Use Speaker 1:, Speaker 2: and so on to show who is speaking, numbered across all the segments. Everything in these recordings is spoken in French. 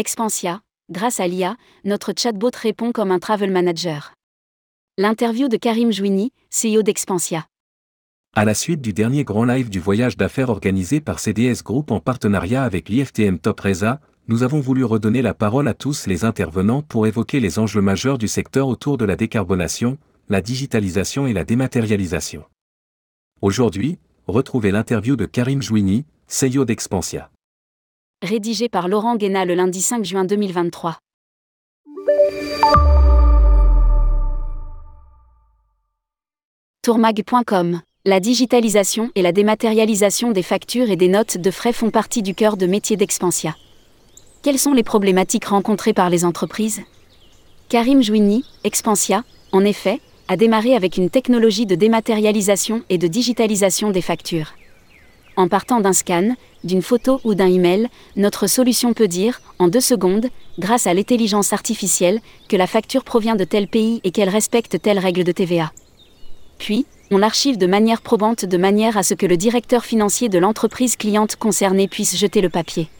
Speaker 1: Expansia, grâce à l'IA, notre chatbot répond comme un travel manager. L'interview de Karim Jouini, CEO d'Expansia.
Speaker 2: À la suite du dernier grand live du voyage d'affaires organisé par CDS Group en partenariat avec l'IFTM Top Reza, nous avons voulu redonner la parole à tous les intervenants pour évoquer les enjeux majeurs du secteur autour de la décarbonation, la digitalisation et la dématérialisation. Aujourd'hui, retrouvez l'interview de Karim Jouini, CEO d'Expansia.
Speaker 1: Rédigé par Laurent Guéna le lundi 5 juin 2023. Tourmag.com La digitalisation et la dématérialisation des factures et des notes de frais font partie du cœur de métier d'Expansia. Quelles sont les problématiques rencontrées par les entreprises? Karim Jouini, Expansia, en effet, a démarré avec une technologie de dématérialisation et de digitalisation des factures. En partant d'un scan, d'une photo ou d'un email, notre solution peut dire, en deux secondes, grâce à l'intelligence artificielle, que la facture provient de tel pays et qu'elle respecte telle règle de TVA. Puis, on l'archive de manière probante de manière à ce que le directeur financier de l'entreprise cliente concernée puisse jeter le papier.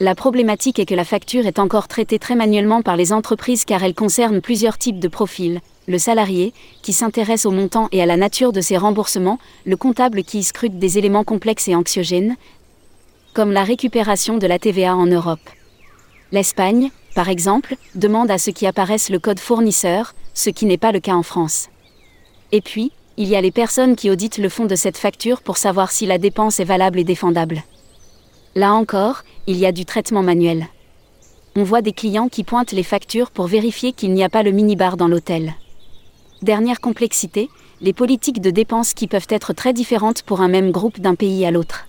Speaker 1: La problématique est que la facture est encore traitée très manuellement par les entreprises car elle concerne plusieurs types de profils. Le salarié, qui s'intéresse au montant et à la nature de ses remboursements, le comptable qui y scrute des éléments complexes et anxiogènes, comme la récupération de la TVA en Europe. L'Espagne, par exemple, demande à ce qui apparaisse le code fournisseur, ce qui n'est pas le cas en France. Et puis, il y a les personnes qui auditent le fond de cette facture pour savoir si la dépense est valable et défendable. Là encore, il y a du traitement manuel. On voit des clients qui pointent les factures pour vérifier qu'il n'y a pas le minibar dans l'hôtel. Dernière complexité, les politiques de dépenses qui peuvent être très différentes pour un même groupe d'un pays à l'autre.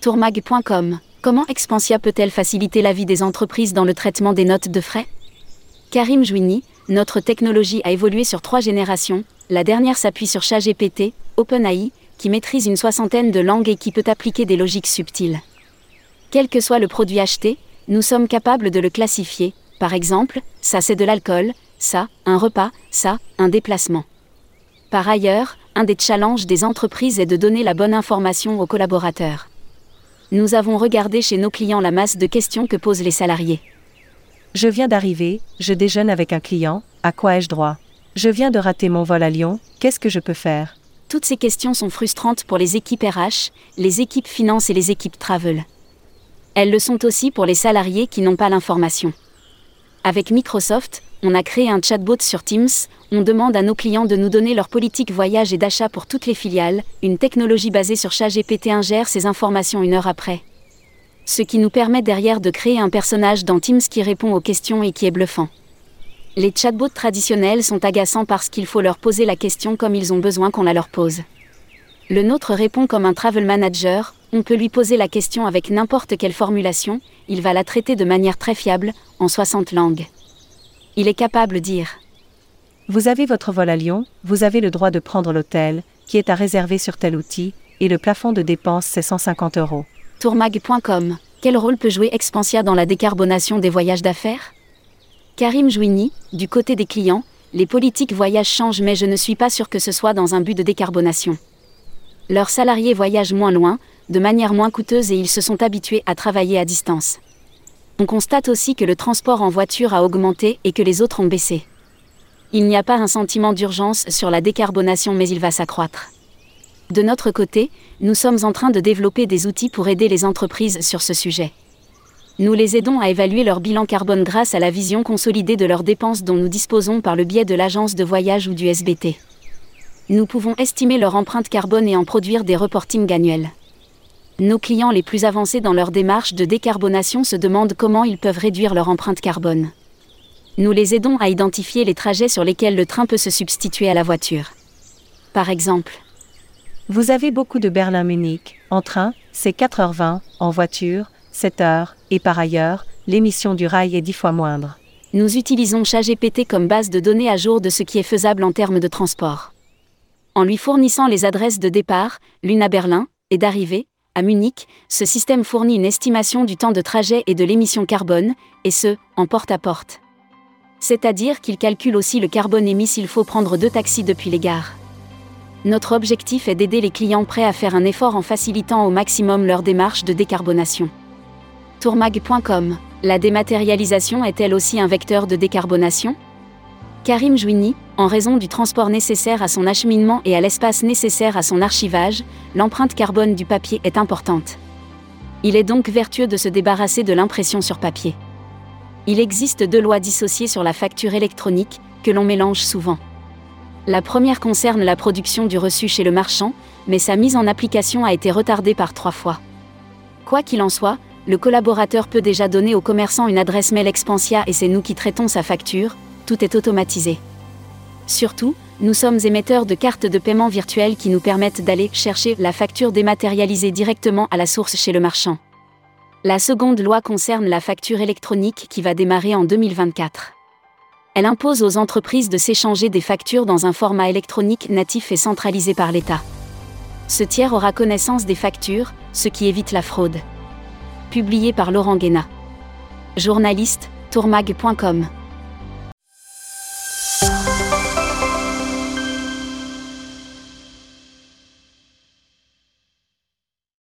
Speaker 1: Tourmag.com Comment Expansia peut-elle faciliter la vie des entreprises dans le traitement des notes de frais? Karim Jouini, notre technologie a évolué sur trois générations. La dernière s'appuie sur ChatGPT, OpenAI, qui maîtrise une soixantaine de langues et qui peut appliquer des logiques subtiles. Quel que soit le produit acheté, nous sommes capables de le classifier, par exemple, ça c'est de l'alcool, ça, un repas, ça, un déplacement. Par ailleurs, un des challenges des entreprises est de donner la bonne information aux collaborateurs. Nous avons regardé chez nos clients la masse de questions que posent les salariés.
Speaker 3: Je viens d'arriver, je déjeune avec un client, à quoi ai-je droit? Je viens de rater mon vol à Lyon, qu'est-ce que je peux faire?
Speaker 1: Toutes ces questions sont frustrantes pour les équipes RH, les équipes finance et les équipes travel. Elles le sont aussi pour les salariés qui n'ont pas l'information. Avec Microsoft, on a créé un chatbot sur Teams, on demande à nos clients de nous donner leur politique voyage et d'achat pour toutes les filiales, une technologie basée sur ChatGPT ingère ces informations une heure après. Ce qui nous permet derrière de créer un personnage dans Teams qui répond aux questions et qui est bluffant. Les chatbots traditionnels sont agaçants parce qu'il faut leur poser la question comme ils ont besoin qu'on la leur pose. Le nôtre répond comme un travel manager, on peut lui poser la question avec n'importe quelle formulation, il va la traiter de manière très fiable, en 60 langues. Il est capable de dire
Speaker 3: Vous avez votre vol à Lyon, vous avez le droit de prendre l'hôtel, qui est à réserver sur tel outil, et le plafond de dépense c'est 150 euros.
Speaker 1: Tourmag.com Quel rôle peut jouer Expansia dans la décarbonation des voyages d'affaires? Karim Jouini, du côté des clients, les politiques voyage changent mais je ne suis pas sûr que ce soit dans un but de décarbonation. Leurs salariés voyagent moins loin, de manière moins coûteuse et ils se sont habitués à travailler à distance. On constate aussi que le transport en voiture a augmenté et que les autres ont baissé. Il n'y a pas un sentiment d'urgence sur la décarbonation mais il va s'accroître. De notre côté, nous sommes en train de développer des outils pour aider les entreprises sur ce sujet. Nous les aidons à évaluer leur bilan carbone grâce à la vision consolidée de leurs dépenses dont nous disposons par le biais de l'agence de voyage ou du SBT. Nous pouvons estimer leur empreinte carbone et en produire des reportings annuels nos clients les plus avancés dans leur démarche de décarbonation se demandent comment ils peuvent réduire leur empreinte carbone. Nous les aidons à identifier les trajets sur lesquels le train peut se substituer à la voiture. Par exemple,
Speaker 3: vous avez beaucoup de Berlin-Munich, en train, c'est 4h20, en voiture, 7h, et par ailleurs, l'émission du rail est 10 fois moindre.
Speaker 1: Nous utilisons ChatGPT comme base de données à jour de ce qui est faisable en termes de transport. En lui fournissant les adresses de départ, l'une à Berlin, et d'arrivée, à Munich, ce système fournit une estimation du temps de trajet et de l'émission carbone, et ce, en porte-à-porte. C'est-à-dire qu'il calcule aussi le carbone émis s'il faut prendre deux taxis depuis les gares. Notre objectif est d'aider les clients prêts à faire un effort en facilitant au maximum leur démarche de décarbonation. Tourmag.com La dématérialisation est-elle aussi un vecteur de décarbonation? Karim Jouini, en raison du transport nécessaire à son acheminement et à l'espace nécessaire à son archivage, l'empreinte carbone du papier est importante. Il est donc vertueux de se débarrasser de l'impression sur papier. Il existe deux lois dissociées sur la facture électronique, que l'on mélange souvent. La première concerne la production du reçu chez le marchand, mais sa mise en application a été retardée par trois fois. Quoi qu'il en soit, le collaborateur peut déjà donner au commerçant une adresse mail Expansia et c'est nous qui traitons sa facture, tout est automatisé. Surtout, nous sommes émetteurs de cartes de paiement virtuelles qui nous permettent d'aller chercher la facture dématérialisée directement à la source chez le marchand. La seconde loi concerne la facture électronique qui va démarrer en 2024. Elle impose aux entreprises de s'échanger des factures dans un format électronique natif et centralisé par l'État. Ce tiers aura connaissance des factures, ce qui évite la fraude. Publié par Laurent Guéna. Journaliste, tourmag.com.